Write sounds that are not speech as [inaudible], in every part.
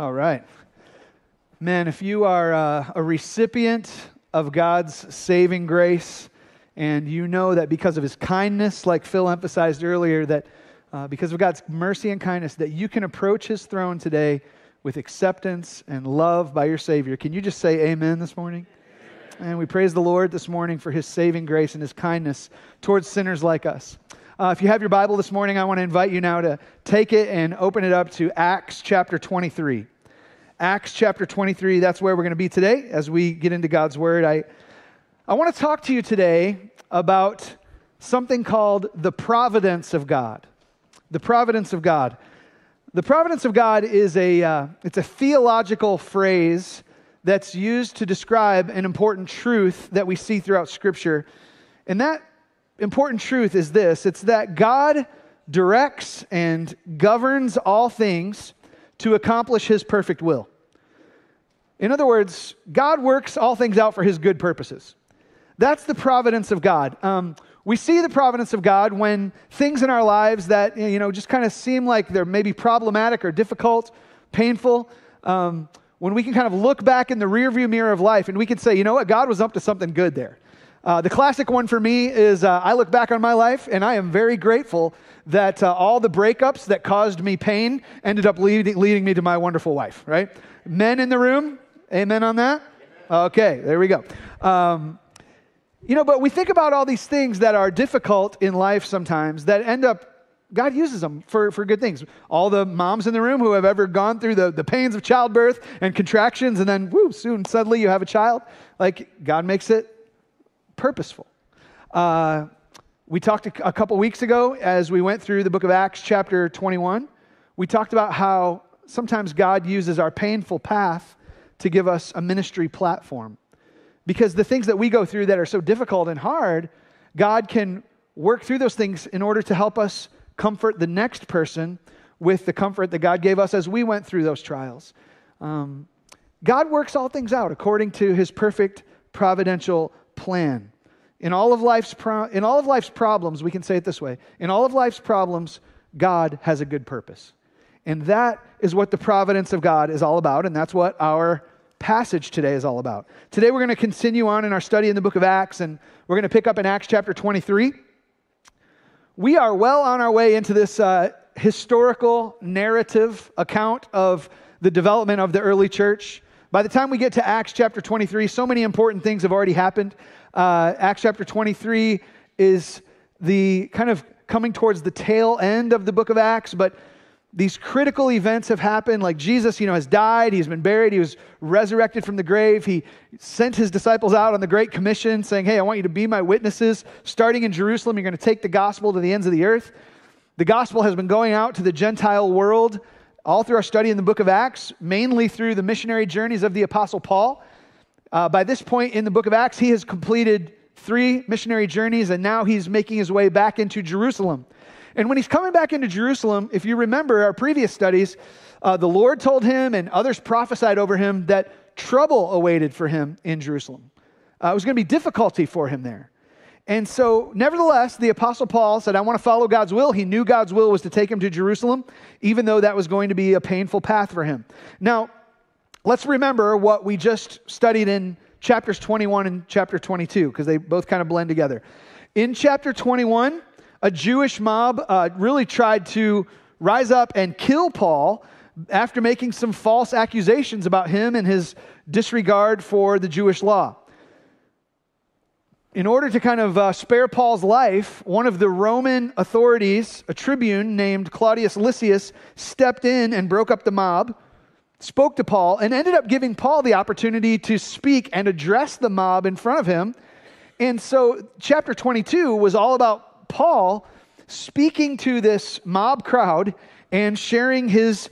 All right. Man, if you are uh, a recipient of God's saving grace, and you know that because of his kindness, like Phil emphasized earlier, that uh, because of God's mercy and kindness, that you can approach his throne today with acceptance and love by your Savior. Can you just say amen this morning? Amen. And we praise the Lord this morning for his saving grace and his kindness towards sinners like us. Uh, if you have your Bible this morning, I want to invite you now to take it and open it up to Acts chapter 23. Acts chapter 23, that's where we're going to be today as we get into God's Word. I, I want to talk to you today about something called the providence of God. The providence of God. The providence of God is a, uh, it's a theological phrase that's used to describe an important truth that we see throughout Scripture. And that important truth is this it's that God directs and governs all things to accomplish his perfect will. In other words, God works all things out for his good purposes. That's the providence of God. Um, we see the providence of God when things in our lives that, you know, just kind of seem like they're maybe problematic or difficult, painful, um, when we can kind of look back in the rearview mirror of life and we can say, you know what, God was up to something good there. Uh, the classic one for me is uh, I look back on my life and I am very grateful that uh, all the breakups that caused me pain ended up leading, leading me to my wonderful wife, right? Men in the room, amen on that? Okay, there we go. Um, you know, but we think about all these things that are difficult in life sometimes that end up God uses them for, for good things. All the moms in the room who have ever gone through the, the pains of childbirth and contractions, and then, whoo, soon, suddenly you have a child. Like, God makes it purposeful. Uh, we talked a, couple weeks ago as we went through the book of Acts, chapter 21. We talked about how sometimes God uses our painful path to give us a ministry platform. Because the things that we go through that are so difficult and hard, God can work through those things in order to help us comfort the next person with the comfort that God gave us as we went through those trials. Um, God works all things out according to his perfect providential plan. In all of life's pro- in all of life's problems, we can say it this way. In all of life's problems, God has a good purpose. And that is what the providence of God is all about, and that's what our passage today is all about. Today we're going to continue on in our study in the book of Acts, and we're going to pick up in Acts chapter 23. We are well on our way into this uh, historical narrative account of the development of the early church. By the time we get to Acts chapter 23, so many important things have already happened. Uh, Acts chapter 23 is the kind of coming towards the tail end of the book of Acts, but these critical events have happened. Like jesus you know has died. He's been buried. He was resurrected from the grave. He sent his disciples out on the great commission saying hey i want you to be my witnesses. Starting in jerusalem you're going to take the gospel to the ends of the earth. The gospel has been going out to the gentile world all through our study in the book of Acts, mainly through the missionary journeys of the Apostle Paul. Uh, by this point in the book of Acts, he has completed three missionary journeys, and now he's making his way back into Jerusalem. And when he's coming back into Jerusalem, if you remember our previous studies, uh, the Lord told him and others prophesied over him that trouble awaited for him in Jerusalem. Uh, it was going to be difficulty for him there. And so, nevertheless, the Apostle Paul said, I want to follow God's will. He knew God's will was to take him to Jerusalem, even though that was going to be a painful path for him. Now, let's remember what we just studied in chapters 21 and chapter 22, because they both kind of blend together. In chapter 21, a Jewish mob uh, really tried to rise up and kill Paul after making some false accusations about him and his disregard for the Jewish law in order to kind of uh, spare Paul's life, one of the Roman authorities, a tribune named Claudius Lysias, stepped in and broke up the mob, spoke to Paul, and ended up giving Paul the opportunity to speak and address the mob in front of him. And so, chapter 22 was all about Paul speaking to this mob crowd and sharing his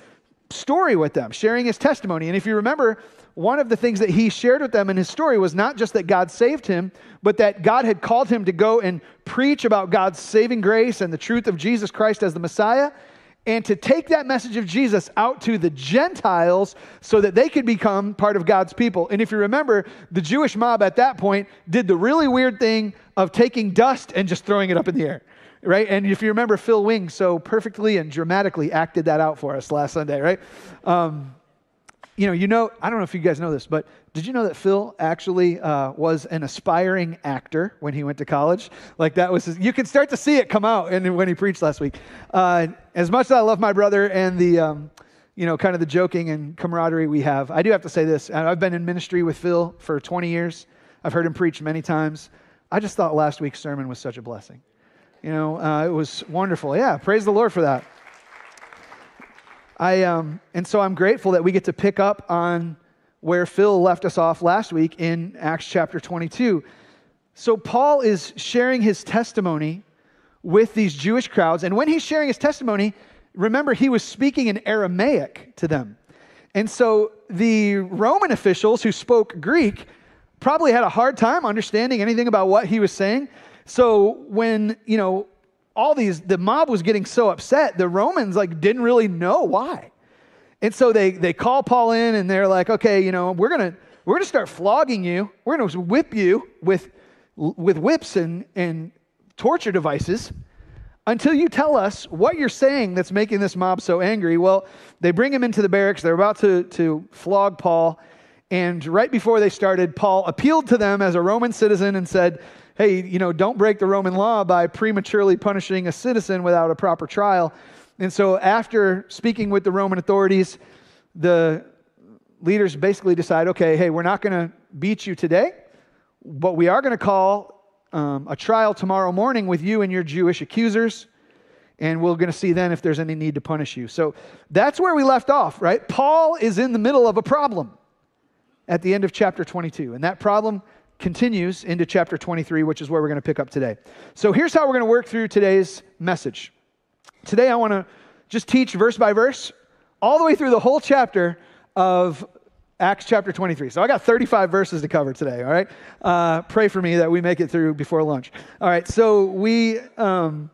story with them, sharing his testimony. And if you remember, one of the things that he shared with them in his story was not just that God saved him, but that God had called him to go and preach about God's saving grace and the truth of Jesus Christ as the Messiah, and to take that message of Jesus out to the Gentiles so that they could become part of God's people. And if you remember, the Jewish mob at that point did the really weird thing of taking dust and just throwing it up in the air right? And if you remember, Phil Wing so perfectly and dramatically acted that out for us last Sunday, right? Um, you know, you know, I don't know if you guys know this, but did you know that Phil actually uh, was an aspiring actor when he went to college? Like that was, his, you can start to see it come out and when he preached last week. Uh, as much as I love my brother and the, um, you know, kind of the joking and camaraderie we have, I do have to say this. I've been in ministry with Phil for 20 years. I've heard him preach many times. I just thought last week's sermon was such a blessing. You know, uh, it was wonderful. Yeah, praise the Lord for that. I, um, and so I'm grateful that we get to pick up on where Phil left us off last week in Acts chapter 22. So Paul is sharing his testimony with these Jewish crowds. And when he's sharing his testimony, remember, he was speaking in Aramaic to them. And so the Roman officials who spoke Greek probably had a hard time understanding anything about what he was saying. So when, you know, all these, the mob was getting so upset, the Romans like didn't really know why. And so they, they call Paul in and they're like, okay, you know, we're going to, we're going to start flogging you. We're going to whip you with, with whips and, and torture devices until you tell us what you're saying that's making this mob so angry. Well, they bring him into the barracks. They're about to, to flog Paul. And right before they started, Paul appealed to them as a Roman citizen and said, hey, you know, don't break the Roman law by prematurely punishing a citizen without a proper trial. And so, after speaking with the Roman authorities, the leaders basically decide okay, hey, we're not going to beat you today, but we are going to call um, a trial tomorrow morning with you and your Jewish accusers. And we're going to see then if there's any need to punish you. So that's where we left off, right? Paul is in the middle of a problem at the end of chapter 22. And that problem continues into chapter 23, which is where we're going to pick up today. So here's how we're going to work through today's message. Today, I want to just teach verse by verse all the way through the whole chapter of Acts chapter 23. So I got 35 verses to cover today, all right? Uh, pray for me that we make it through before lunch. All right, so we. Um,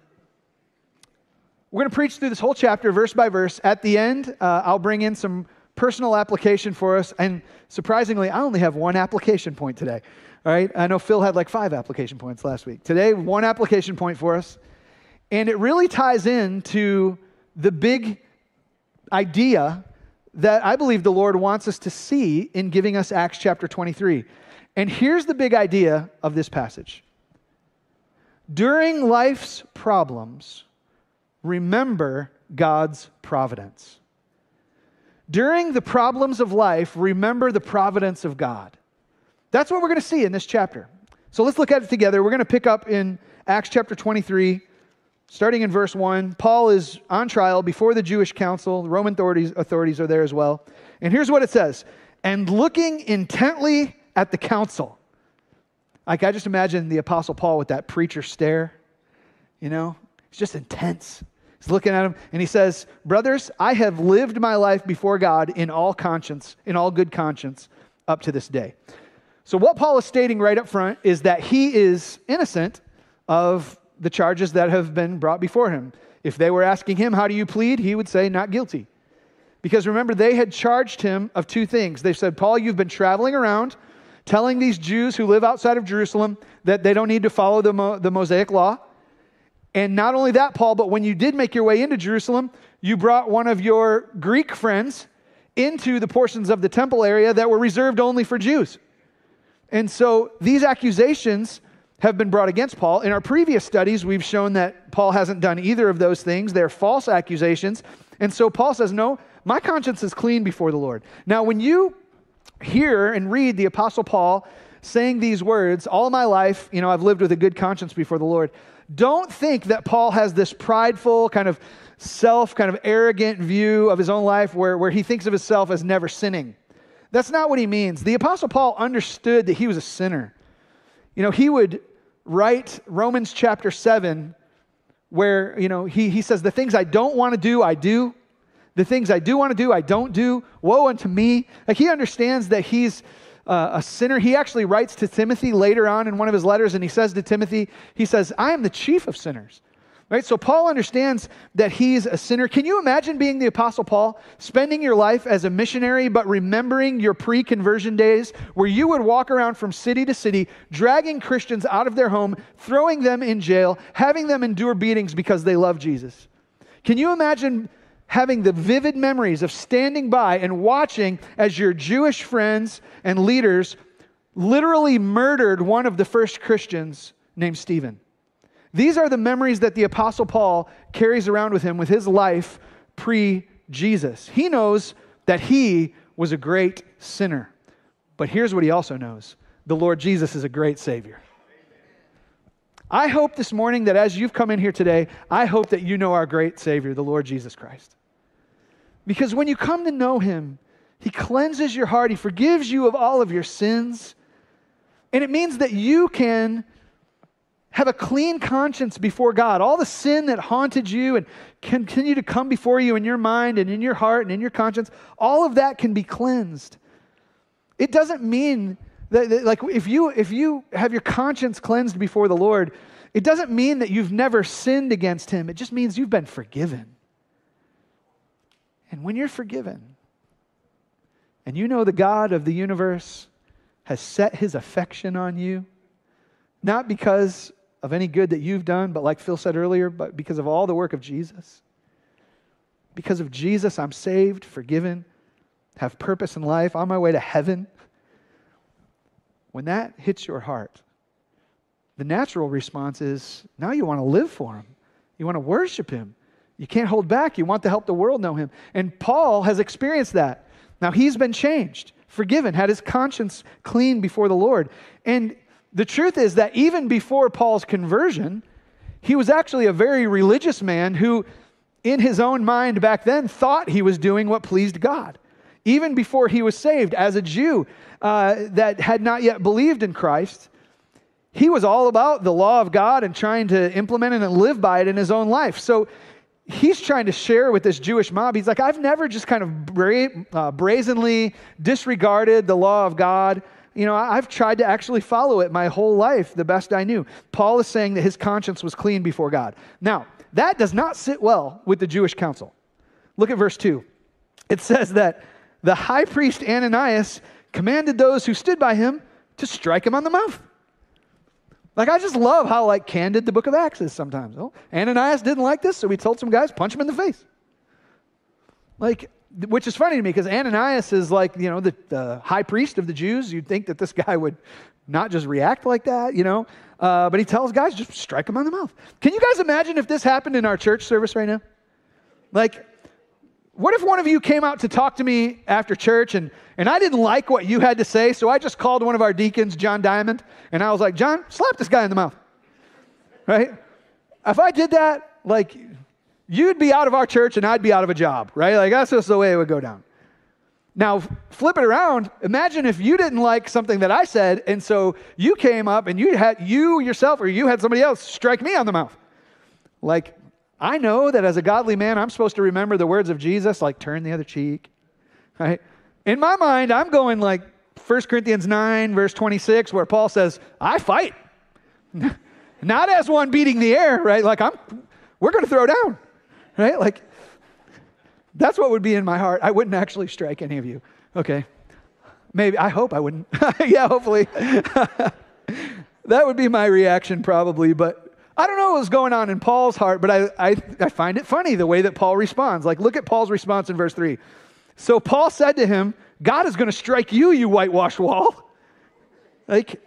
we're going to preach through this whole chapter, verse by verse. At the end, uh, I'll bring in some personal application for us. And surprisingly, I only have one application point today. All right, I know Phil had like five application points last week. Today, one application point for us. And it really ties in to the big idea that I believe the Lord wants us to see in giving us Acts chapter 23. And here's the big idea of this passage During life's problems, remember God's providence. During the problems of life, remember the providence of God. That's what we're going to see in this chapter. So let's look at it together. We're going to pick up in Acts chapter 23, starting in verse 1. Paul is on trial before the Jewish council. The Roman authorities, authorities are there as well. And here's what it says And looking intently at the council. Like, I just imagine the Apostle Paul with that preacher stare. You know, it's just intense. He's looking at him and he says, Brothers, I have lived my life before God in all conscience, in all good conscience, up to this day. So, what Paul is stating right up front is that he is innocent of the charges that have been brought before him. If they were asking him, How do you plead? he would say, Not guilty. Because remember, they had charged him of two things. They said, Paul, you've been traveling around telling these Jews who live outside of Jerusalem that they don't need to follow the, Mo- the Mosaic law. And not only that, Paul, but when you did make your way into Jerusalem, you brought one of your Greek friends into the portions of the temple area that were reserved only for Jews. And so these accusations have been brought against Paul. In our previous studies, we've shown that Paul hasn't done either of those things. They're false accusations. And so Paul says, No, my conscience is clean before the Lord. Now, when you hear and read the Apostle Paul saying these words, all my life, you know, I've lived with a good conscience before the Lord, don't think that Paul has this prideful, kind of self, kind of arrogant view of his own life where, where he thinks of himself as never sinning. That's not what he means. The Apostle Paul understood that he was a sinner. You know, he would write Romans chapter 7, where, you know, he, he says, The things I don't want to do, I do. The things I do want to do, I don't do. Woe unto me. Like he understands that he's uh, a sinner. He actually writes to Timothy later on in one of his letters, and he says to Timothy, He says, I am the chief of sinners. Right? So Paul understands that he's a sinner. Can you imagine being the Apostle Paul, spending your life as a missionary, but remembering your pre conversion days where you would walk around from city to city, dragging Christians out of their home, throwing them in jail, having them endure beatings because they love Jesus? Can you imagine having the vivid memories of standing by and watching as your Jewish friends and leaders literally murdered one of the first Christians named Stephen. These are the memories that the Apostle Paul carries around with him with his life pre Jesus. He knows that he was a great sinner. But here's what he also knows the Lord Jesus is a great Savior. I hope this morning that as you've come in here today, I hope that you know our great Savior, the Lord Jesus Christ. Because when you come to know Him, He cleanses your heart, He forgives you of all of your sins. And it means that you can have a clean conscience before God. All the sin that haunted you and continue to come before you in your mind and in your heart and in your conscience, all of that can be cleansed. It doesn't mean that, that, like if you if you have your conscience cleansed before the Lord, it doesn't mean that you've never sinned against him. It just means you've been forgiven. And when you're forgiven, and you know the God of the universe has set his affection on you, not because of any good that you've done, but like Phil said earlier, but because of all the work of Jesus. Because of Jesus, I'm saved, forgiven, have purpose in life, on my way to heaven. When that hits your heart, the natural response is now you want to live for Him. You want to worship Him. You can't hold back. You want to help the world know Him. And Paul has experienced that. Now he's been changed, forgiven, had his conscience clean before the Lord. And the truth is that even before Paul's conversion, he was actually a very religious man who, in his own mind back then, thought he was doing what pleased God. Even before he was saved, as a Jew, uh, that had not yet believed in Christ, he was all about the law of God and trying to implement it and live by it in his own life. So he's trying to share with this Jewish mob. He's like, I've never just kind of bra- uh, brazenly disregarded the law of God. You know, I've tried to actually follow it my whole life the best I knew. Paul is saying that his conscience was clean before God. Now, that does not sit well with the Jewish council. Look at verse 2. It says that the high priest Ananias commanded those who stood by him to strike him on the mouth. Like, I just love how, like, candid the book of Acts is sometimes. Oh, Ananias didn't like this, so he told some guys, punch him in the face. Like, which is funny to me because Ananias is like, you know, the, the, high priest of the Jews. You'd think that this [laughs] guy would not just react like that, you know. Uh, but he tells guys, just strike him on the mouth. Can you guys imagine if this happened in our church service right now? Like, what if one of you came out to talk to me after church and, and I didn't like what you had to say, so I just called one of our deacons, John Diamond, and I was like, John, slap this guy in the mouth. Right? If I did that, like, you'd be out of our church and I'd be out of a job, right? Like, that's just the way it would go down. Now, flip it around. Imagine if you didn't like something that I said, and so you came up and you had you yourself or you had somebody else strike me on the mouth. Like, I know that as a godly man, I'm supposed to remember the words of Jesus, like turn the other cheek, right? In my mind, I'm going like 1 Corinthians 9, verse 26, where Paul says, I fight. [laughs] Not as one beating the air, right? Like I'm, we're going to throw down, [laughs] right? Like that's what would be in my heart. I wouldn't actually strike any of you. Okay. Maybe, I hope I wouldn't. [laughs] yeah, hopefully. [laughs] that would be my reaction probably, but I don't know what was going on in Paul's heart, but I, I, I find it funny the way that Paul responds. Like, look at Paul's response in verse 3. So Paul said to him, God is going to strike you, you whitewashed wall. Like,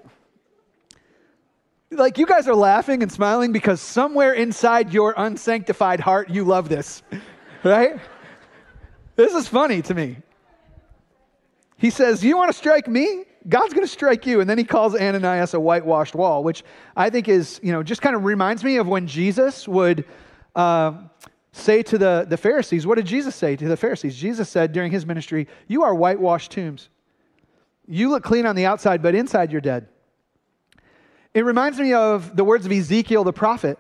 like you guys are laughing and smiling because somewhere inside your unsanctified heart, you love this, [laughs] right? This is funny to me. He says, You want to strike me? God's going to strike you. And then he calls Ananias a whitewashed wall, which I think is, you know, just kind of reminds me of when Jesus would uh, say to the, the Pharisees, what did Jesus say to the Pharisees? Jesus said during his ministry, You are whitewashed tombs. You look clean on the outside, but inside you're dead. It reminds me of the words of Ezekiel the prophet,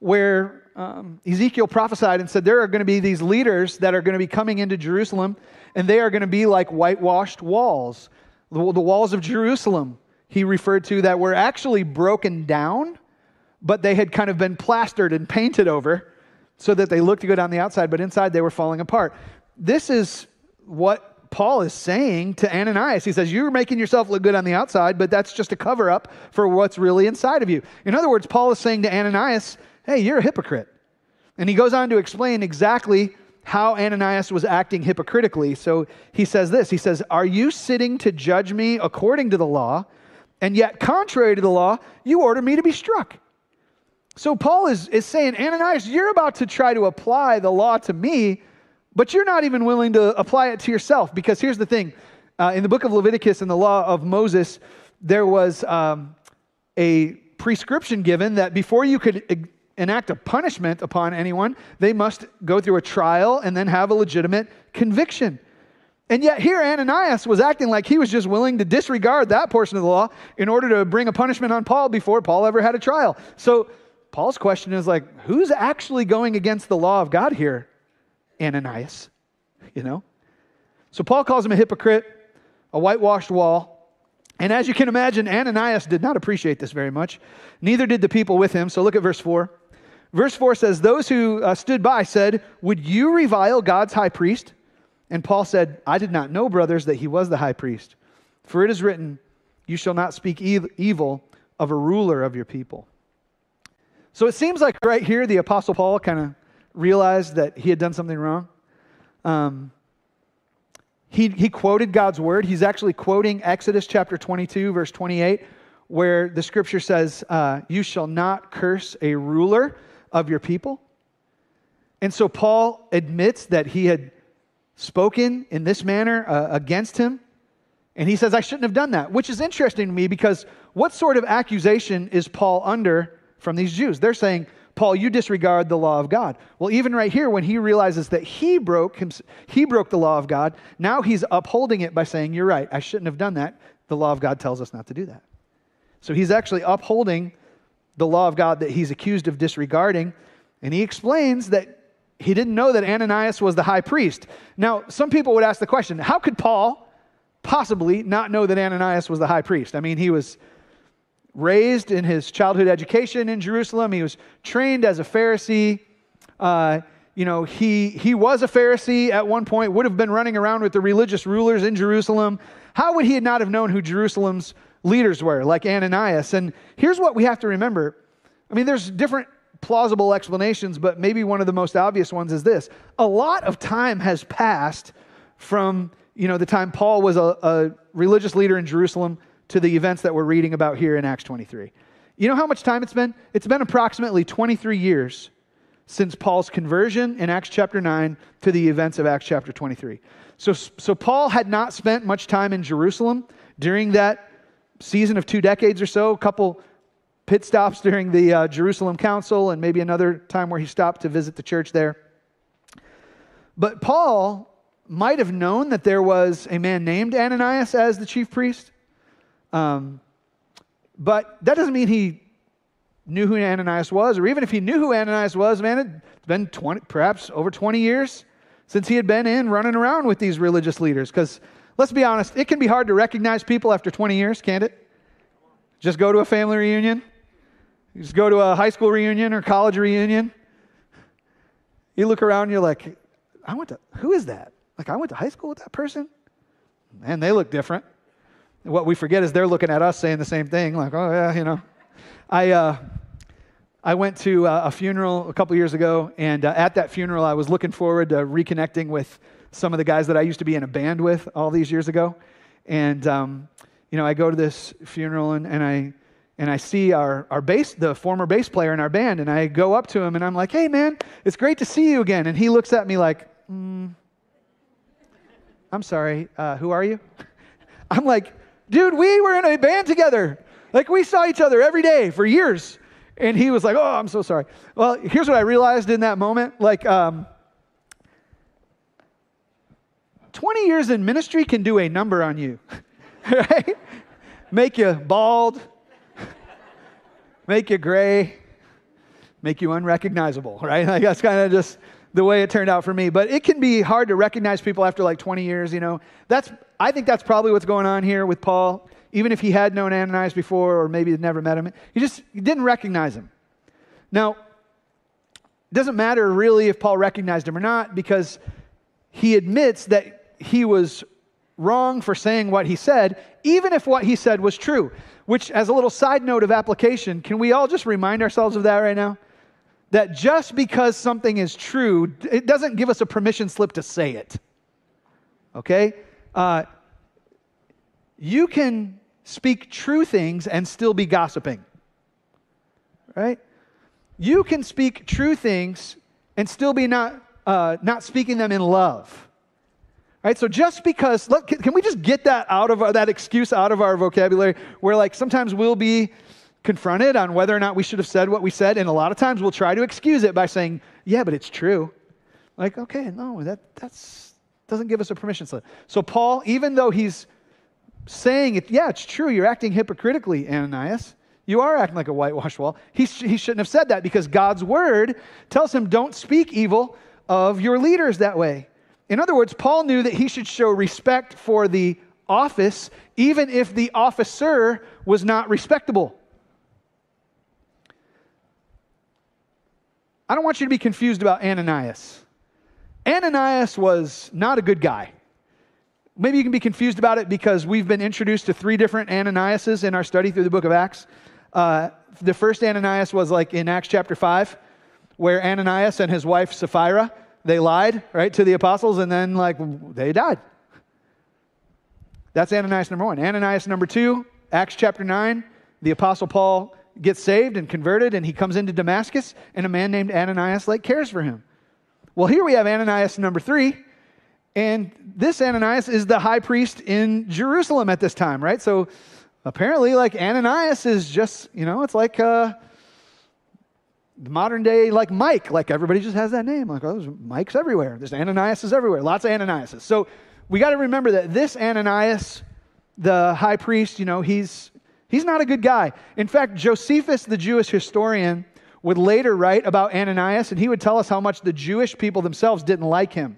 where um, Ezekiel prophesied and said, There are going to be these leaders that are going to be coming into Jerusalem, and they are going to be like whitewashed walls the, the walls of Jerusalem, he referred to that were actually broken down, but they had kind of been plastered and painted over so that they looked good on the outside, but inside they were falling apart. This is what Paul is saying to Ananias. He says, You're making yourself look good on the outside, but that's just a cover up for what's really inside of you. In other words, Paul is saying to Ananias, Hey, you're a hypocrite. And he goes on to explain exactly how Ananias was acting hypocritically. So he says this He says, Are you sitting to judge me according to the law? And yet, contrary to the law, you order me to be struck. So Paul is, is saying, Ananias, you're about to try to apply the law to me, but you're not even willing to apply it to yourself. Because here's the thing uh, in the book of Leviticus, and the law of Moses, there was um, a prescription given that before you could enact a punishment upon anyone, they must go through a trial and then have a legitimate conviction. And yet, here Ananias was acting like he was just willing to disregard that portion of the law in order to bring a punishment on Paul before Paul ever had a trial. So, Paul's question is like, who's actually going against the law of God here? Ananias, you know? So, Paul calls him a hypocrite, a whitewashed wall. And as you can imagine, Ananias did not appreciate this very much. Neither did the people with him. So, look at verse 4. Verse 4 says, Those who uh, stood by said, Would you revile God's high priest? And Paul said, I did not know, brothers, that he was the high priest. For it is written, You shall not speak evil of a ruler of your people. So it seems like right here, the Apostle Paul kind of realized that he had done something wrong. Um, he, he quoted God's word. He's actually quoting Exodus chapter 22, verse 28, where the scripture says, uh, You shall not curse a ruler of your people. And so Paul admits that he had spoken in this manner uh, against him. And he says, I shouldn't have done that, which is interesting to me because what sort of accusation is Paul under from these Jews? They're saying, Paul, you disregard the law of God. Well, even right here, when he realizes that he broke, he broke the law of God, now he's upholding it by saying, You're right, I shouldn't have done that. The law of God tells us not to do that. So he's actually upholding the law of God that he's accused of disregarding. And he explains that he didn't know that Ananias was the high priest. Now, some people would ask the question how could Paul possibly not know that Ananias was the high priest? I mean, he was raised in his childhood education in Jerusalem, he was trained as a Pharisee. Uh, you know, he, he was a Pharisee at one point, would have been running around with the religious rulers in Jerusalem. How would he not have known who Jerusalem's leaders were, like Ananias. And here's what we have to remember I mean, there's different plausible explanations, but maybe one of the most obvious ones is this a lot of time has passed from you know the time paul was a, a, religious leader in jerusalem to the events that we're reading about here in acts 23 you know how much time it's been it's been approximately 23 years since paul's conversion in acts chapter 9 to the events of acts chapter 23 so, so paul had not spent much time in jerusalem during that season of two decades or so, a couple pit stops during the uh, Jerusalem Council, and maybe another time where he stopped to visit the church there. But Paul might have known that there was a man named Ananias as the chief priest. Um, but that doesn't mean he knew who Ananias was, or even if he knew who Ananias was, man, it's been 20, perhaps over 20 years since he had been in running around with these religious leaders. Because Let's be honest, it can be hard to recognize people after 20 years, can't it? Just go to a family reunion, just go to a high school reunion or college reunion. You look around and you're like, I went to, who is that? Like, I went to high school with that person? Man, they look different. What we forget is they're looking at us saying the same thing, like, oh, yeah, you know. I, uh, I went to uh, a funeral a couple years ago, and uh, at that funeral, I was looking forward to reconnecting with some of the guys that I used to be in a band with all these years ago. And, um, you know, I go to this funeral and, and I and I see our, our bass, the former bass player in our band, and I go up to him and I'm like, hey, man, it's great to see you again. And he looks at me like, mm, I'm sorry, uh, who are you? [laughs] I'm like, dude, we were in a band together. Like, we saw each other every day for years. And he was like, oh, I'm so sorry. Well, here's what I realized in that moment. Like, um, 20 years in ministry can do a number on you, [laughs] right? Make you bald, make you gray, make you unrecognizable, right? Like that's kind of just the way it turned out for me. But it can be hard to recognize people after like 20 years, you know. That's I think that's probably what's going on here with Paul. Even if he had known Ananias before or maybe had never met him, he just he didn't recognize him. Now, it doesn't matter really if Paul recognized him or not because he admits that he was wrong for saying what he said, even if what he said was true. Which, as a little side note of application, can we all just remind ourselves of that right now? that just because something is true, it doesn't give us a permission slip to say it. Okay? Uh, you can speak true things and still be gossiping. Right? You can speak true things and still be not, uh, not speaking them in love. Right? So just because, look, can we just get that out of our, that excuse out of our vocabulary where like sometimes we'll be confronted on whether or not we should have said what we said, and a lot of times we'll try to excuse it by saying, yeah, but it's true. Like, okay, no, that that's doesn't give us a permission slip. So Paul, even though he's saying it, yeah, it's true, you're acting hypocritically, Ananias. You are acting like a whitewashed wall. He, sh- he shouldn't have said that because God's word tells him, don't speak evil of your leaders that way. In other words, Paul knew that he should show respect for the office, even if the officer was not respectable. I don't want you to be confused about Ananias. Ananias was not a good guy. Maybe you can be confused about it because we've been introduced to three different Ananiases in our study through the book of Acts. Uh, the first Ananias was like in Acts chapter 5, where Ananias and his wife Sapphira, they lied, right, to the apostles, and then like they died. That's Ananias number one. Ananias number two, Acts chapter 9, the apostle Paul gets saved and converted, and he comes into Damascus, and a man named Ananias like cares for him. Well, here we have Ananias number three, and this Ananias is the high priest in Jerusalem at this time, right? So apparently, like Ananias is just, you know, it's like uh, the modern day, like Mike. Like everybody just has that name. Like, oh, there's Mike's everywhere. There's Ananias is everywhere. Lots of Ananiases. So we got to remember that this Ananias, the high priest, you know, he's He's not a good guy. In fact, Josephus, the Jewish historian, would later write about Ananias, and he would tell us how much the Jewish people themselves didn't like him.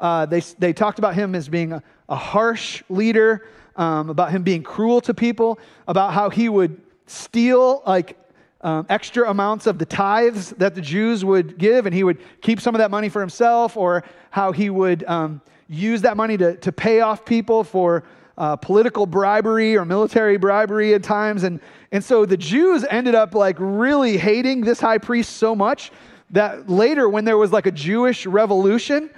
Uh, they, they talked about him as being a, a harsh leader, um, about him being cruel to people, about how he would steal like um, extra amounts of the tithes that the Jews would give, and he would keep some of that money for himself, or how he would um, use that money to, to pay off people for uh, political bribery or military bribery at times. And, and so the Jews ended up like really hating this high priest so much that later, when there was like a Jewish revolution,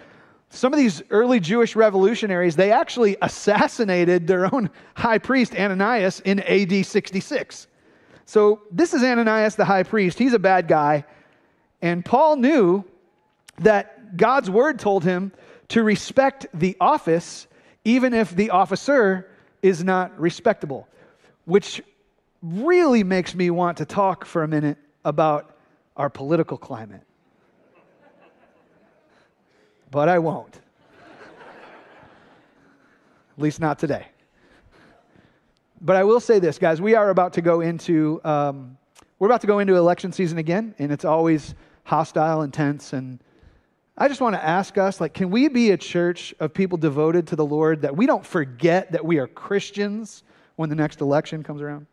some of these early Jewish revolutionaries, they actually assassinated their own high priest, Ananias, in AD 66. So this is Ananias, the high priest. He's a bad guy. And Paul knew that God's word told him to respect the office even if the officer is not respectable, which really makes me want to talk for a minute about our political climate. But I won't. At least not today. But I will say this, guys. We are about to go into um, we're about to go into election season again, and it's always hostile, intense, and I just want to ask us like can we be a church of people devoted to the Lord that we don't forget that we are Christians when the next election comes around?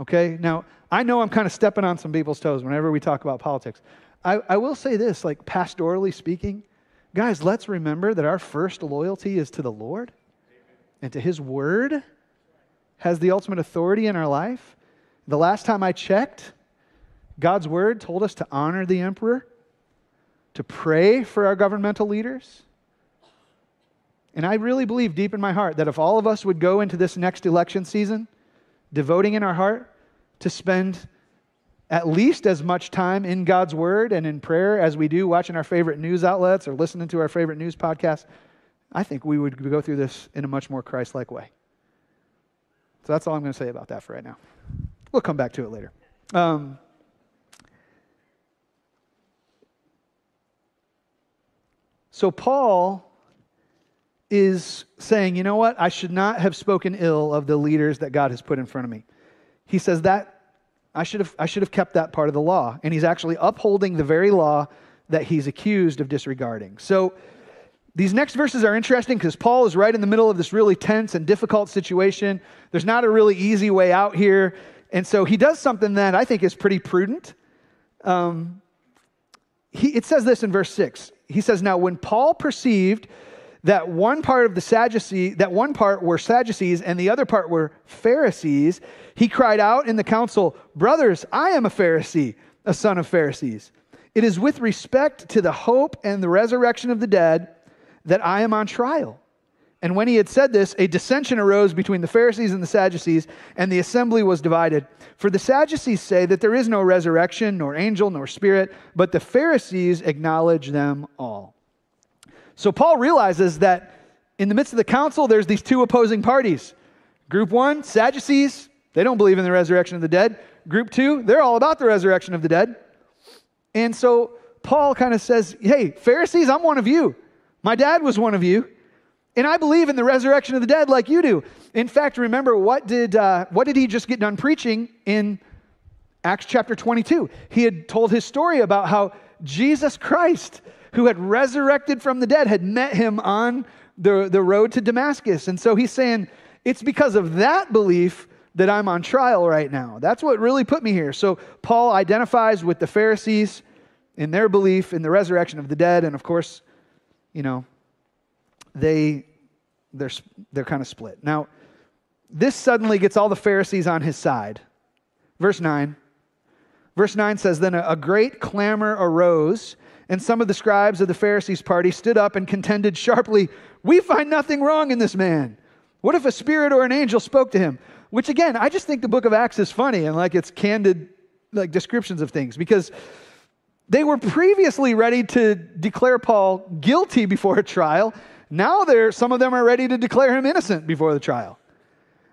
Okay? Now, I know I'm kind of stepping on some people's toes whenever we talk about politics. I, I will say this, like pastorally speaking, guys, let's remember that our first loyalty is to the Lord and to His Word has the ultimate authority in our life. The last time I checked, God's Word told us to honor the emperor to pray for our governmental leaders. And I really believe deep in my heart that if all of us would go into this next election season devoting in our heart to spend at least as much time in God's Word and in prayer as we do watching our favorite news outlets or listening to our favorite news podcasts, I think we would go through this in a much more Christ like way. So that's all I'm going to say about that for right now. We'll come back to it later. Um, So Paul is saying, you know what? I should not have spoken ill of the leaders that God has put in front of me. He says that I should have, I should have kept that part of the law. And he's actually upholding the very law that he's accused of disregarding. So these next verses are interesting because Paul is right in the middle of this really tense and difficult situation. There's not a really easy way out here. And so he does something that I think is pretty prudent. Um, he, it says this in verse 6 he says, Now, when Paul perceived that one part of the Sadducee, that one part were Sadducees and the other part were Pharisees, he cried out in the council, Brothers, I am a Pharisee, a son of Pharisees. It is with respect to the hope and the resurrection of the dead that I am on trial. And when he had said this, a dissension arose between the Pharisees and the Sadducees, and the assembly was divided. For the Sadducees say that there is no resurrection, nor angel, nor spirit, but the Pharisees acknowledge them all. So Paul realizes that in the midst of the council, there's these two opposing parties. Group one, Sadducees, they don't believe in the resurrection of the dead. Group two, they're all about the resurrection of the dead. And so Paul kind of says, Hey, Pharisees, I'm one of you. My dad was one of you. And I believe in the resurrection of the dead like you do. In fact, remember, what did, uh, what did he just get done preaching in Acts chapter 22? He had told his story about how Jesus Christ, who had resurrected from the dead, had met him on the, the road to Damascus. And so he's saying, it's because of that belief that I'm on trial right now. That's what really put me here. So Paul identifies with the Pharisees in their belief in the resurrection of the dead. And of course, you know, they they're they're kind of split. Now, this suddenly gets all the Pharisees on his side. Verse 9. Verse 9 says, Then a, great clamor arose, and some of the scribes of the Pharisees' party stood up and contended sharply, We find nothing wrong in this man. What if a spirit or an angel spoke to him? Which again, I just think the book of Acts is funny and like it's candid like descriptions of things because they were previously ready to declare Paul guilty before a trial now they're, some of them are ready to declare him innocent before the trial.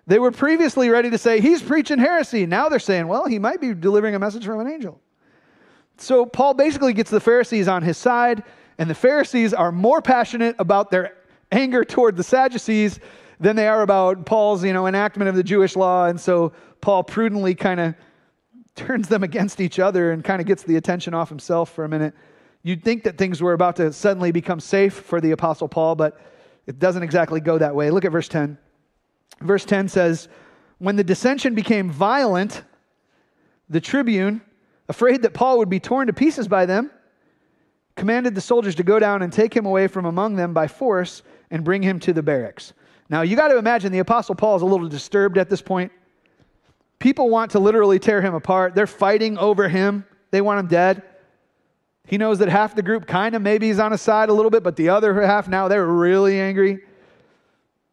They were previously ready to say, he's preaching heresy. Now they're saying, well, he might be delivering a message from an angel. So Paul basically gets the Pharisees on his side, and the Pharisees are more passionate about their anger toward the Sadducees than they are about Paul's, you know, enactment of the Jewish law. And so Paul prudently kind of turns them against each other and kind of gets the attention off himself for a minute. You'd think that things were about to suddenly become safe for the Apostle Paul, but it doesn't exactly go that way. Look at verse 10. Verse 10 says, When the dissension became violent, the tribune, afraid that Paul would be torn to pieces by them, commanded the soldiers to go down and take him away from among them by force and bring him to the barracks. Now, you got to imagine the Apostle Paul is a little disturbed at this point. People want to literally tear him apart. They're fighting over him, they want him dead. He knows that half the group kind of maybe is on his side a little bit, but the other half now they're really angry.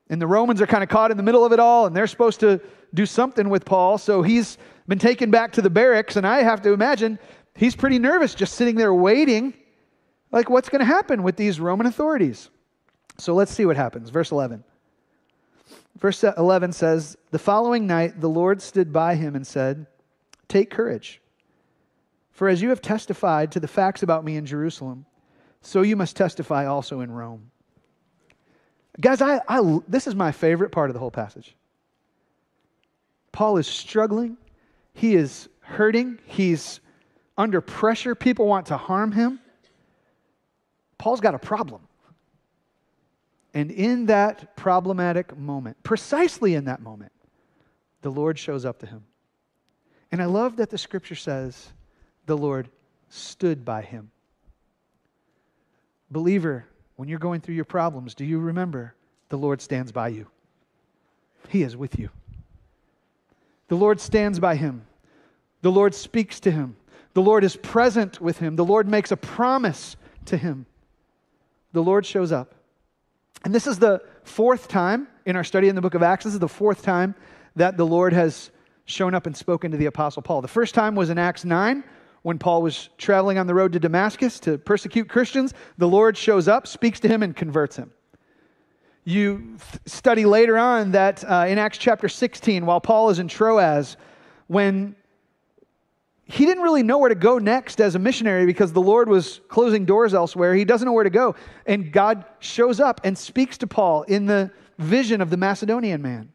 And the Romans are kind of caught in the middle of it all, and they're supposed to do something with Paul. So he's been taken back to the barracks, and I have to imagine he's pretty nervous just sitting there waiting. Like, what's going to happen with these Roman authorities? So let's see what happens. Verse 11. Verse 11 says, The following night the Lord stood by him and said, Take courage. For as you have testified to the facts about me in Jerusalem, so you must testify also in Rome. Guys, I, I, this is my favorite part of the whole passage. Paul is struggling, he is hurting, he's under pressure. People want to harm him. Paul's got a problem. And in that problematic moment, precisely in that moment, the Lord shows up to him. And I love that the scripture says the Lord stood by him. Believer, when you're going through your problems, do you remember the Lord stands by you? He is with you. The Lord stands by him. The Lord speaks to him. The Lord is present with him. The Lord makes a promise to him. The Lord shows up. And this is the fourth time in our study in the book of Acts. This is the fourth time that the Lord has shown up and spoken to the Apostle Paul. The first time was in Acts 9 when Paul was traveling on the road to Damascus to persecute Christians, the Lord shows up, speaks to him, and converts him. You study later on that uh, in Acts chapter 16, while Paul is in Troas, when he didn't really know where to go next as a missionary because the Lord was closing doors elsewhere. He doesn't know where to go. And God shows up and speaks to Paul in the vision of the Macedonian man.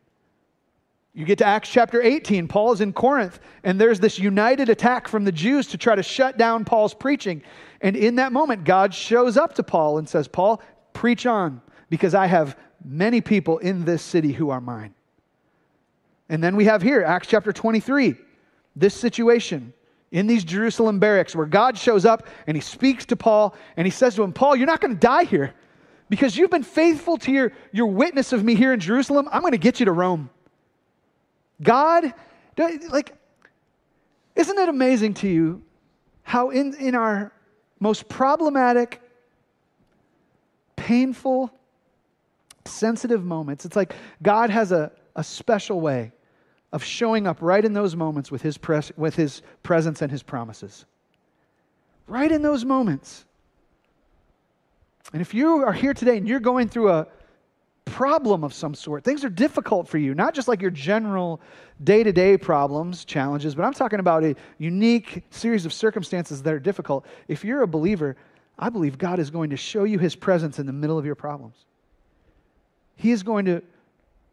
You get to Acts chapter 18. Paul is in Corinth, and there's this united attack from the Jews to try to shut down Paul's preaching. And in that moment, God shows up to Paul and says, Paul, preach on, because I have many people in this city who are mine. And then we have here, Acts chapter 23, this situation in these Jerusalem barracks where God shows up and he speaks to Paul and he says to him, Paul, you're not going to die here because you've been faithful to your, your witness of me here in Jerusalem. I'm going to get you to Rome. God, like, isn't it amazing to you how in, in our most problematic, painful, sensitive moments, it's like God has a, a special way of showing up right in those moments with his, pres- with his presence and his promises. Right in those moments. And if you are here today and you're going through a problem of some sort, things are difficult for you, not just like your general day to day problems, challenges, but I'm talking about a unique series of circumstances that are difficult. If you're a believer, I believe God is going to show you his presence in the middle of your problems. He is going to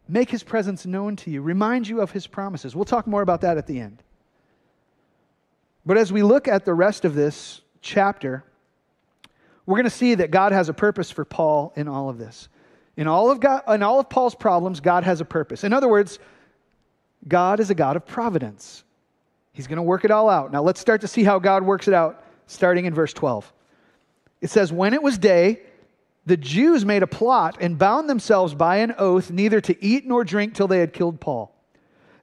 make his presence known to you, remind you of his promises. We'll talk more about that at the end. But as we look at the rest of this chapter, we're going to see that God has a purpose for Paul in all of this. In all of, God, in all of Paul's problems, God has a purpose. In other words, God is a God of providence. He's going to work it all out. Now let's start to see how God works it out, starting in verse 12. It says, When it was day, the Jews made a plot and bound themselves by an oath neither to eat nor drink till they had killed Paul.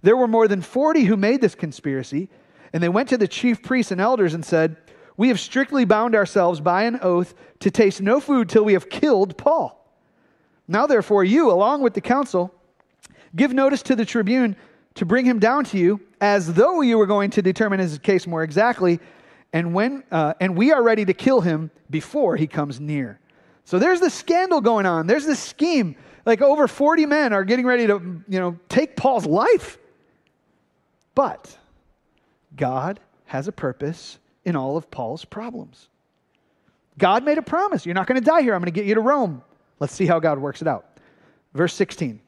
There were more than 40 who made this conspiracy, and they went to the chief priests and elders and said, We have strictly bound ourselves by an oath to taste no food till we have killed Paul. Now, therefore, you, along with the council, give notice to the tribune to bring him down to you, as though you were going to determine his case more exactly, and, when, uh, and we are ready to kill him before he comes near. So there's this scandal going on. There's this scheme. Like over 40 men are getting ready to, you know, take Paul's life. But God has a purpose in all of Paul's problems. God made a promise. You're not going to die here. I'm going to get you to Rome. Let's see how God works it out. Verse 16.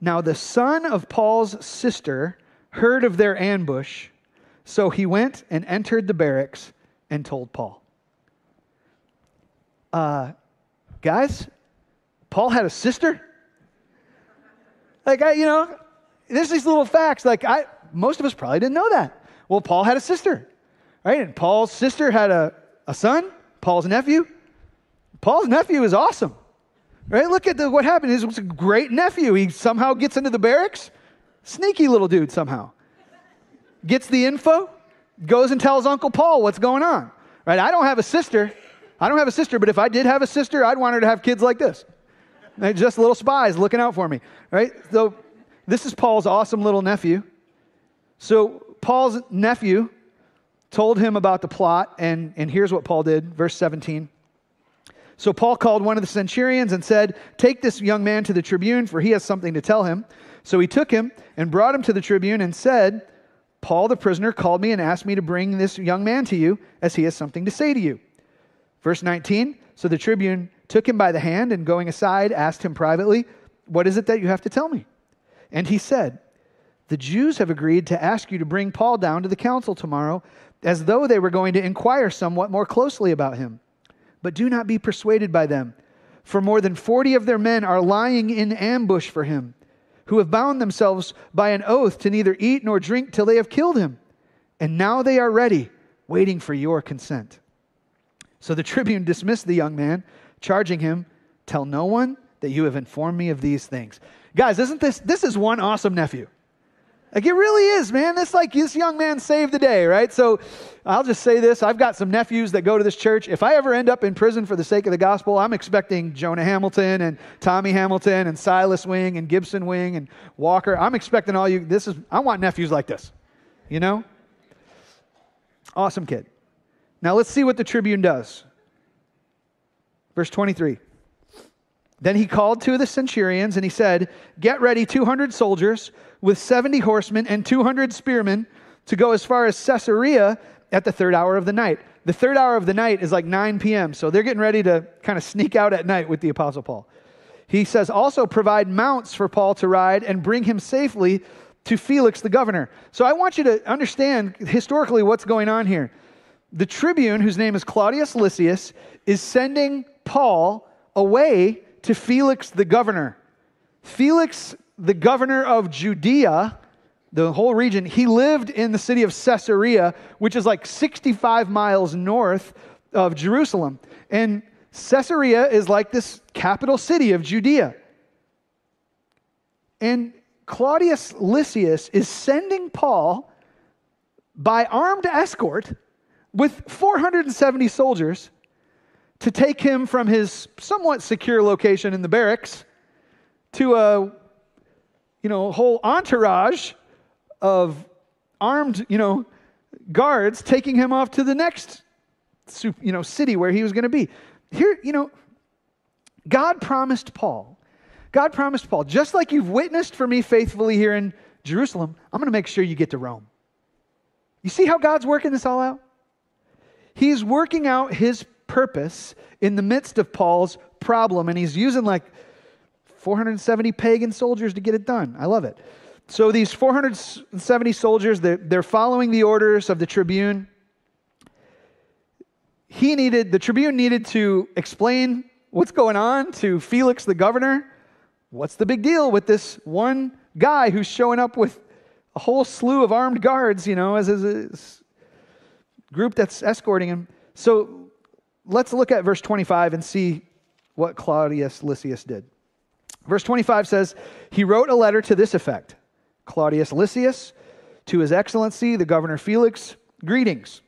Now the son of Paul's sister heard of their ambush, so he went and entered the barracks and told Paul uh, guys, Paul had a sister. Like, I, you know, there's these little facts. Like, I, most of us probably didn't know that. Well, Paul had a sister, right? And Paul's sister had a, a son, Paul's nephew. Paul's nephew is awesome, right? Look at the, what happened. He was a great nephew. He somehow gets into the barracks. Sneaky little dude somehow. Gets the info, goes and tells Uncle Paul what's going on, right? I don't have a sister. I don't have a sister, but if I did have a sister, I'd want her to have kids like this. They're just little spies looking out for me, right? So this is Paul's awesome little nephew. So Paul's nephew told him about the plot, and, and here's what Paul did, verse 17. So Paul called one of the centurions and said, Take this young man to the tribune, for he has something to tell him. So he took him and brought him to the tribune and said, Paul the prisoner called me and asked me to bring this young man to you, as he has something to say to you. Verse 19 So the tribune took him by the hand and going aside asked him privately, What is it that you have to tell me? And he said, The Jews have agreed to ask you to bring Paul down to the council tomorrow, as though they were going to inquire somewhat more closely about him. But do not be persuaded by them, for more than 40 of their men are lying in ambush for him, who have bound themselves by an oath to neither eat nor drink till they have killed him. And now they are ready, waiting for your consent. So the tribune dismissed the young man, charging him, Tell no one that you have informed me of these things. Guys, isn't this this is one awesome nephew? Like it really is, man. This like this young man saved the day, right? So I'll just say this. I've got some nephews that go to this church. If I ever end up in prison for the sake of the gospel, I'm expecting Jonah Hamilton and Tommy Hamilton and Silas Wing and Gibson Wing and Walker. I'm expecting all you this is I want nephews like this. You know? Awesome kid. Now let's see what the tribune does. Verse 23. Then he called two of the centurions and he said, Get ready 200 soldiers with 70 horsemen and 200 spearmen to go as far as Caesarea at the third hour of the night. The third hour of the night is like 9 p.m., so they're getting ready to kind of sneak out at night with the Apostle Paul. He says, Also provide mounts for Paul to ride and bring him safely to Felix the governor. So I want you to understand historically what's going on here the tribune, whose name is Claudius Lysias, is sending Paul away to Felix the governor. Felix, the governor of Judea, the whole region, he lived in the city of Caesarea, which is like 65 miles north of Jerusalem. And Caesarea is like this capital city of Judea. And Claudius Lysias is sending Paul by armed escort with 470 soldiers to take him from his somewhat secure location in the barracks to a you know whole entourage of armed you know guards taking him off to the next you know city where he was going to be. Here you know god promised paul. God promised paul just like you've witnessed for me faithfully here in jerusalem i'm going to make sure you get to rome. You see how god's working this all out? He's working out his purpose in the midst of Paul's problem, and he's using like 470 pagan soldiers to get it done. I love it. So these 470 soldiers, they're, they're following the orders of the tribune. He needed, the tribune needed to explain what's going on to Felix the governor. What's the big deal with this one guy who's showing up with a whole slew of armed guards, you know, as, a group that's escorting him? So let's look at verse 25 and see what Claudius Lysias did. Verse 25 says, He wrote a letter to this effect Claudius Lysias, to His Excellency, the Governor Felix, greetings.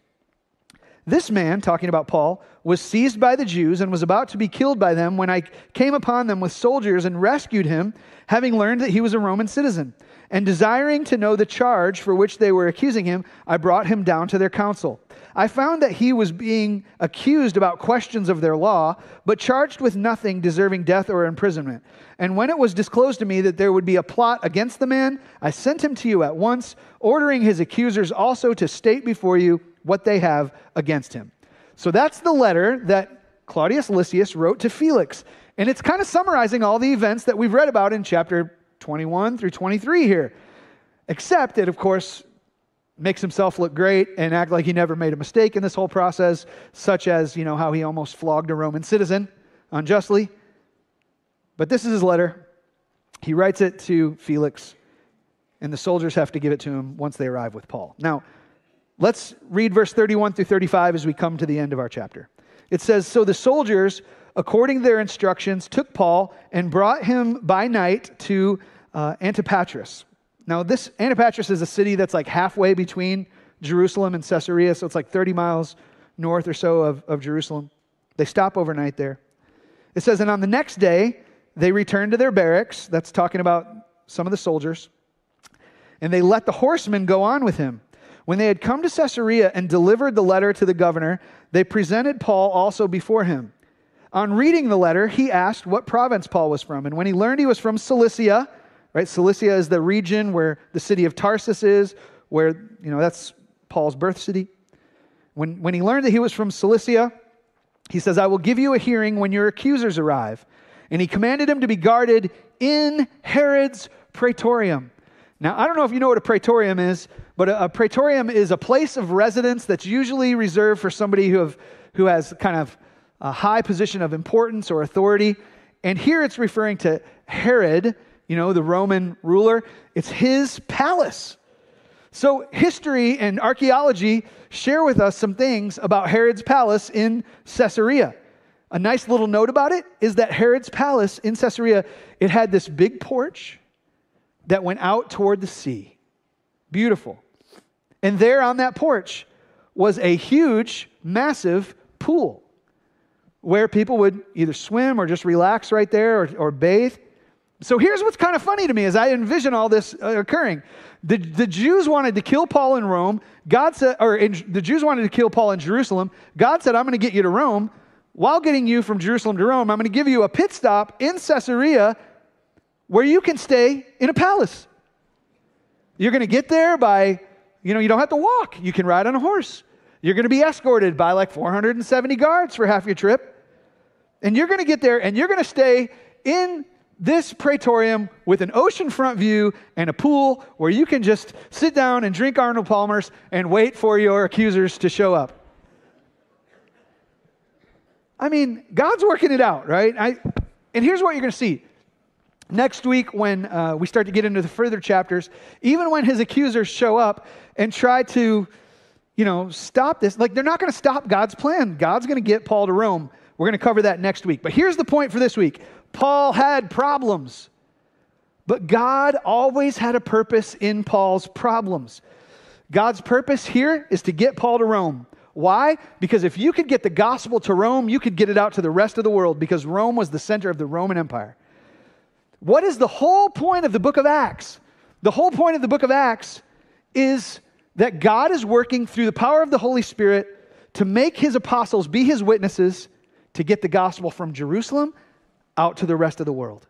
This man, talking about Paul, was seized by the Jews and was about to be killed by them when I came upon them with soldiers and rescued him, having learned that he was a Roman citizen. And desiring to know the charge for which they were accusing him, I brought him down to their council. I found that he was being accused about questions of their law, but charged with nothing deserving death or imprisonment. And when it was disclosed to me that there would be a plot against the man, I sent him to you at once, ordering his accusers also to state before you what they have against him. So that's the letter that Claudius Lysias wrote to Felix. And it's kind of summarizing all the events that we've read about in chapter 21 through 23 here. Except it, of course, makes himself look great and act like he never made a mistake in this whole process, such as, you know, how he almost flogged a Roman citizen unjustly. But this is his letter. He writes it to Felix, and the soldiers have to give it to him once they arrive with Paul. Now, let's read verse 31 through 35 as we come to the end of our chapter. It says So the soldiers, according to their instructions, took Paul and brought him by night to uh, Antipatris now, this Antipatris is a city that's like halfway between Jerusalem and Caesarea, so it's like 30 miles north or so of, of Jerusalem. They stop overnight there. It says, and on the next day, they returned to their barracks. That's talking about some of the soldiers. And they let the horsemen go on with him. When they had come to Caesarea and delivered the letter to the governor, they presented Paul also before him. On reading the letter, he asked what province Paul was from. And when he learned he was from Cilicia, right? Cilicia is the region where the city of Tarsus is, where, you know, that's Paul's birth city. When, when he learned that he was from Cilicia, he says, I will give you a hearing when your accusers arrive. And he commanded him to be guarded in Herod's praetorium. Now, I don't know if you know what a praetorium is, but a, a praetorium is a place of residence that's usually reserved for somebody who, have, who has kind of a high position of importance or authority. And here it's referring to Herod, you know, the Roman ruler. It's his palace. So, history and archaeology share with us some things about Herod's palace in Caesarea. A nice little note about it is that Herod's palace in Caesarea, it had this big porch that went out toward the sea. Beautiful. And there on that porch was a huge, massive pool where people would either swim or just relax right there or, or bathe. So here's what's kind of funny to me as I envision all this uh, occurring. The, the Jews wanted to kill Paul in Rome. God said, or in, the Jews wanted to kill Paul in Jerusalem. God said, I'm going to get you to Rome. While getting you from Jerusalem to Rome, I'm going to give you a pit stop in Caesarea where you can stay in a palace. You're going to get there by, you know, you don't have to walk. You can ride on a horse. You're going to be escorted by like 470 guards for half your trip. And you're going to get there and you're going to stay in this praetorium with an oceanfront view and a pool where you can just sit down and drink Arnold Palmer's and wait for your accusers to show up. I mean, God's working it out, right? I, and here's what you're going to see. Next week, when uh, we start to get into the further chapters, even when his accusers show up and try to, you know, stop this, like they're not going to stop God's plan. God's going to get Paul to Rome. We're going to cover that next week. But here's the point for this week Paul had problems, but God always had a purpose in Paul's problems. God's purpose here is to get Paul to Rome. Why? Because if you could get the gospel to Rome, you could get it out to the rest of the world because Rome was the center of the Roman Empire. What is the whole point of the book of Acts? The whole point of the book of Acts is that God is working through the power of the Holy Spirit to make his apostles be his witnesses to get the gospel from Jerusalem out to the rest of the world.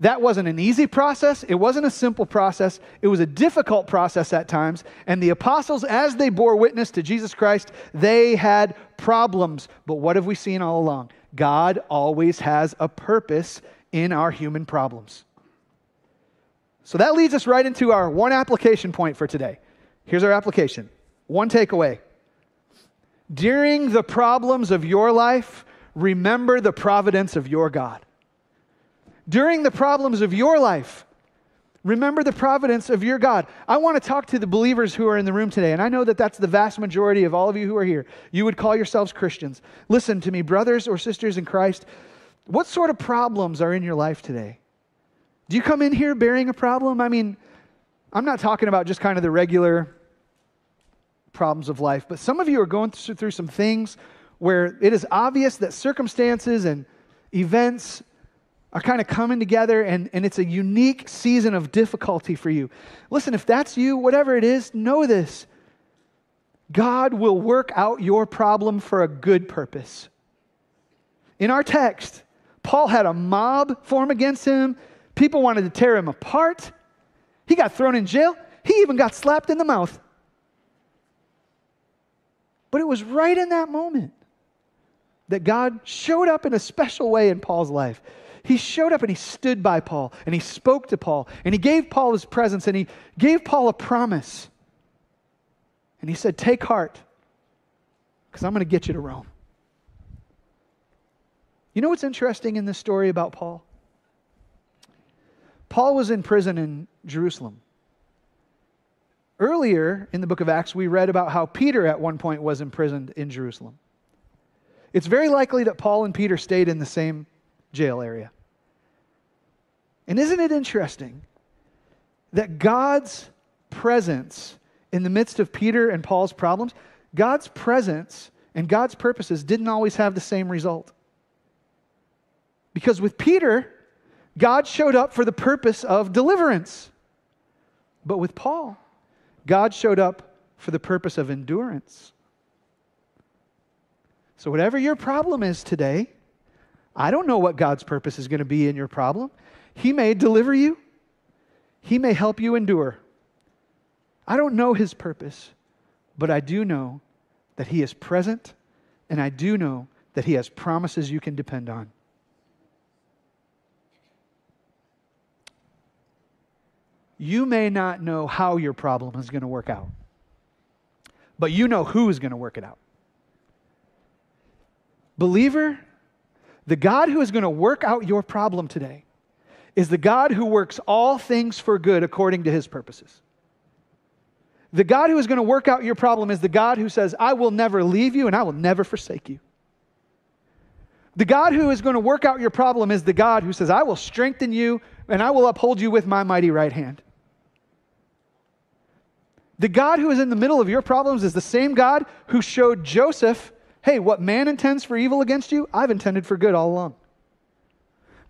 That wasn't an easy process. It wasn't a simple process. It was a difficult process at times. And the apostles, as they bore witness to Jesus Christ, they had problems. But what have we seen all along? God always has a purpose in our human problems. So that leads us right into our one application point for today. Here's our application one takeaway. During the problems of your life, remember the providence of your God. During the problems of your life, remember the providence of your God. I want to talk to the believers who are in the room today, and I know that that's the vast majority of all of you who are here. You would call yourselves Christians. Listen to me, brothers or sisters in Christ. What sort of problems are in your life today? Do you come in here bearing a problem? I mean, I'm not talking about just kind of the regular problems of life, but some of you are going through some things where it is obvious that circumstances and events are kind of coming together and, and it's a unique season of difficulty for you. Listen, if that's you, whatever it is, know this God will work out your problem for a good purpose. In our text, Paul had a mob form against him. People wanted to tear him apart. He got thrown in jail. He even got slapped in the mouth. But it was right in that moment that God showed up in a special way in Paul's life. He showed up and he stood by Paul and he spoke to Paul and he gave Paul his presence and he gave Paul a promise. And he said, Take heart, because I'm going to get you to Rome. You know what's interesting in this story about Paul? Paul was in prison in Jerusalem. Earlier in the book of Acts, we read about how Peter at one point was imprisoned in Jerusalem. It's very likely that Paul and Peter stayed in the same jail area. And isn't it interesting that God's presence in the midst of Peter and Paul's problems, God's presence and God's purposes didn't always have the same result. Because with Peter, God showed up for the purpose of deliverance. But with Paul, God showed up for the purpose of endurance. So, whatever your problem is today, I don't know what God's purpose is going to be in your problem. He may deliver you, He may help you endure. I don't know His purpose, but I do know that He is present, and I do know that He has promises you can depend on. You may not know how your problem is going to work out, but you know who is going to work it out. Believer, the God who is going to work out your problem today is the God who works all things for good according to his purposes. The God who is going to work out your problem is the God who says, I will never leave you and I will never forsake you. The God who is going to work out your problem is the God who says, I will strengthen you and I will uphold you with my mighty right hand. The God who is in the middle of your problems is the same God who showed Joseph, hey, what man intends for evil against you, I've intended for good all along.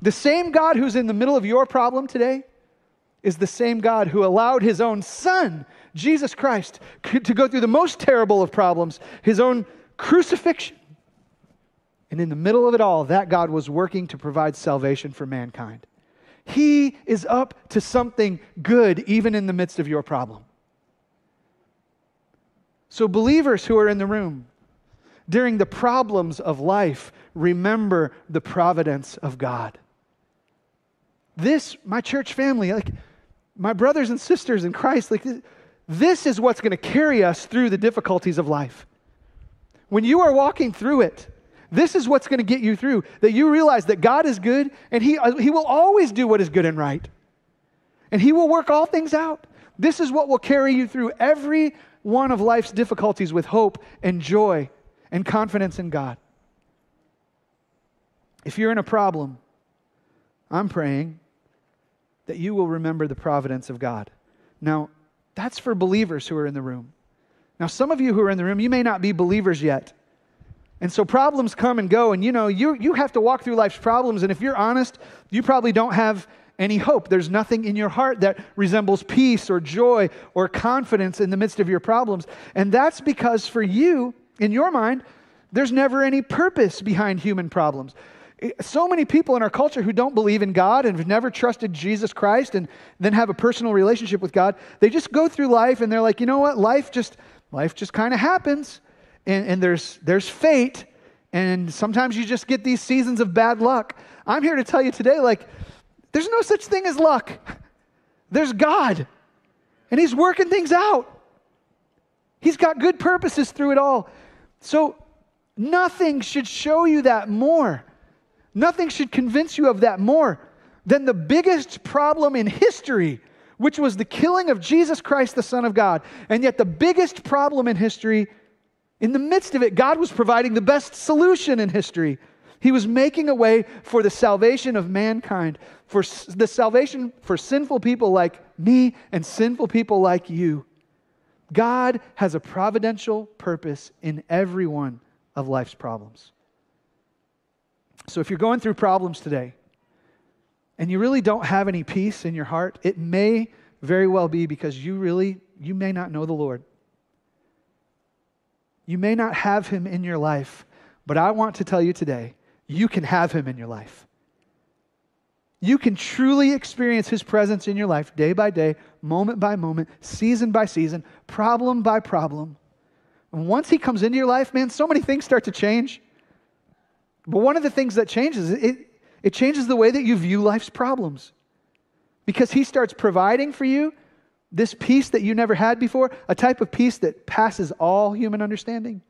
The same God who's in the middle of your problem today is the same God who allowed his own son, Jesus Christ, to go through the most terrible of problems, his own crucifixion. And in the middle of it all, that God was working to provide salvation for mankind. He is up to something good even in the midst of your problem. So, believers who are in the room, during the problems of life, remember the providence of God this, my church family, like my brothers and sisters in Christ, like this is what's going to carry us through the difficulties of life. When you are walking through it, this is what's going to get you through. That you realize that God is good and he, uh, he will always do what is good and right. And He will work all things out. This is what will carry you through every one of life's difficulties with hope and joy and confidence in God. If you're in a problem, I'm praying that you will remember the providence of God. Now, That's for believers who are in the room. Now, some of you who are in the room, you may not be believers yet. And so problems come and go, and you know, you, you have to walk through life's problems. And if you're honest, you probably don't have any hope. There's nothing in your heart that resembles peace or joy or confidence in the midst of your problems. And that's because for you, in your mind, there's never any purpose behind human problems. So many people in our culture who don't believe in God and have never trusted Jesus Christ and then have a personal relationship with God, they just go through life and they're like, you know what, life just life just kind of happens. And, and there's there's fate, and sometimes you just get these seasons of bad luck. I'm here to tell you today, like, there's no such thing as luck. There's God, and He's working things out. He's got good purposes through it all. So, nothing should show you that more. Nothing should convince you of that more than the biggest problem in history, which was the killing of Jesus Christ, the Son of God. And yet, the biggest problem in history, in the midst of it, God was providing the best solution in history. He was making a way for the salvation of mankind, for the salvation for sinful people like me and sinful people like you. God has a providential purpose in every one of life's problems. So if you're going through problems today and you really don't have any peace in your heart, it may very well be because you really you may not know the Lord. You may not have him in your life, but I want to tell you today you can have Him in your life. You can truly experience His presence in your life day by day, moment by moment, season by season, problem by problem. And once He comes into your life, man, so many things start to change. But one of the things that changes, it, it changes the way that you view life's problems. Because He starts providing for you this peace that you never had before, a type of peace that passes all human understanding.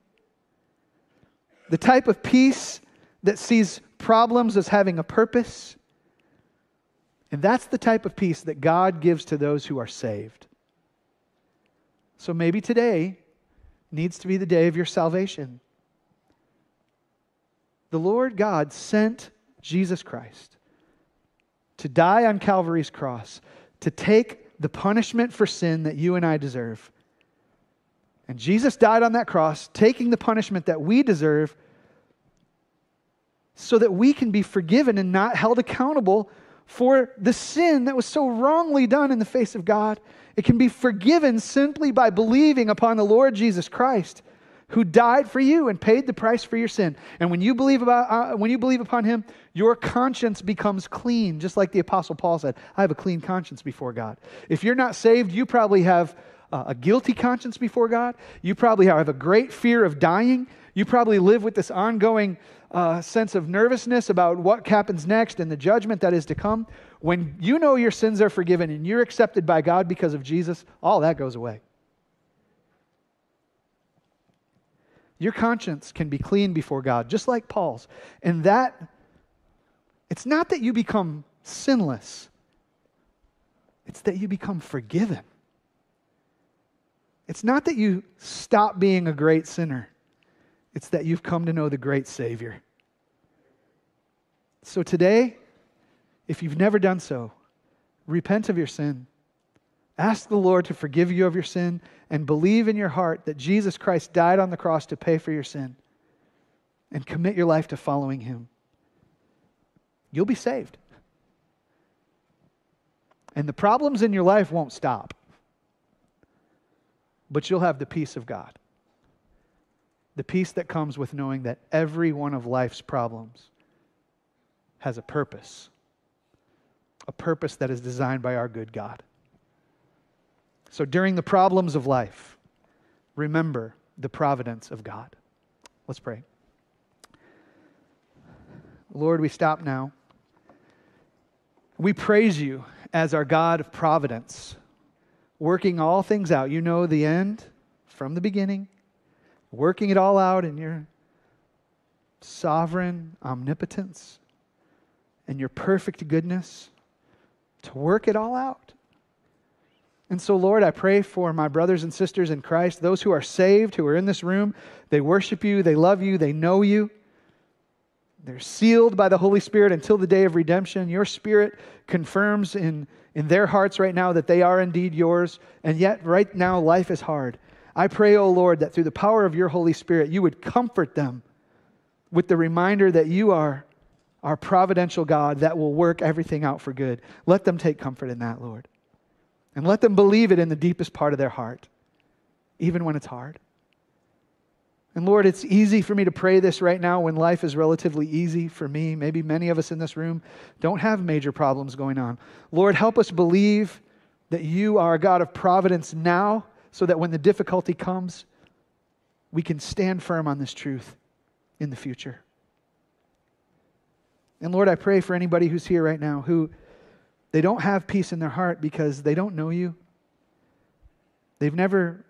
The type of peace that sees problems as having a purpose. And that's the type of peace that God gives to those who are saved. So maybe today needs to be the day of your salvation. The Lord God sent Jesus Christ to die on Calvary's cross, to take the punishment for sin that you and I deserve. And Jesus died on that cross, taking the punishment that we deserve so that we can be forgiven and not held accountable for the sin that was so wrongly done in the face of God. It can be forgiven simply by believing upon the Lord Jesus Christ, who died for you and paid the price for your sin. And when you believe about uh, when you believe upon him, your conscience becomes clean, just like the apostle Paul said, I have a clean conscience before God. If you're not saved, you probably have uh, a guilty conscience before God. You probably have a great fear of dying. You probably live with this ongoing uh, sense of nervousness about what happens next and the judgment that is to come, when you know your sins are forgiven and you're accepted by God because of Jesus, all that goes away. Your conscience can be clean before God, just like Paul's. And that, it's not that you become sinless, it's that you become forgiven. It's not that you stop being a great sinner. It's that you've come to know the great Savior. So today, if you've never done so, repent of your sin. Ask the Lord to forgive you of your sin and believe in your heart that Jesus Christ died on the cross to pay for your sin and commit your life to following Him. You'll be saved. And the problems in your life won't stop, but you'll have the peace of God the peace that comes with knowing that every one of life's problems has a purpose, a purpose that is designed by our good God. So during the problems of life, remember the providence of God. Let's pray. Lord, we stop now. We praise you as our God of providence, working all things out. You know the end from the beginning working it all out in your sovereign omnipotence and your perfect goodness to work it all out. And so, Lord, I pray for my brothers and sisters in Christ, those who are saved, who are in this room. They worship you, they love you, they know you. They're sealed by the Holy Spirit until the day of redemption. Your Spirit confirms in, in their hearts right now that they are indeed yours, and yet right now life is hard. I pray, O oh Lord, that through the power of your Holy Spirit, you would comfort them with the reminder that you are our providential God that will work everything out for good. Let them take comfort in that, Lord. And let them believe it in the deepest part of their heart, even when it's hard. And Lord, it's easy for me to pray this right now when life is relatively easy for me. Maybe many of us in this room don't have major problems going on. Lord, help us believe that you are a God of providence now so that when the difficulty comes, we can stand firm on this truth in the future. And Lord, I pray for anybody who's here right now who they don't have peace in their heart because they don't know you. They've never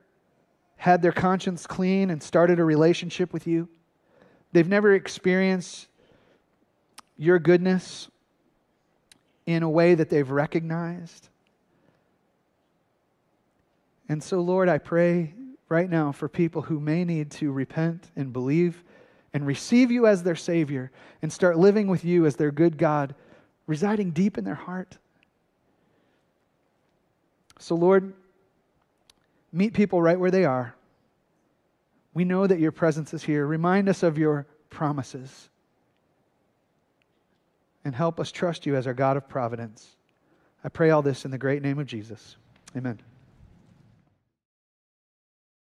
had their conscience clean and started a relationship with you. They've never experienced your goodness in a way that they've recognized. And so, Lord, I pray right now for people who may need to repent and believe and receive you as their Savior and start living with you as their good God, residing deep in their heart. So, Lord, meet people right where they are. We know that your presence is here. Remind us of your promises. And help us trust you as our God of providence. I pray all this in the great name of Jesus. Amen.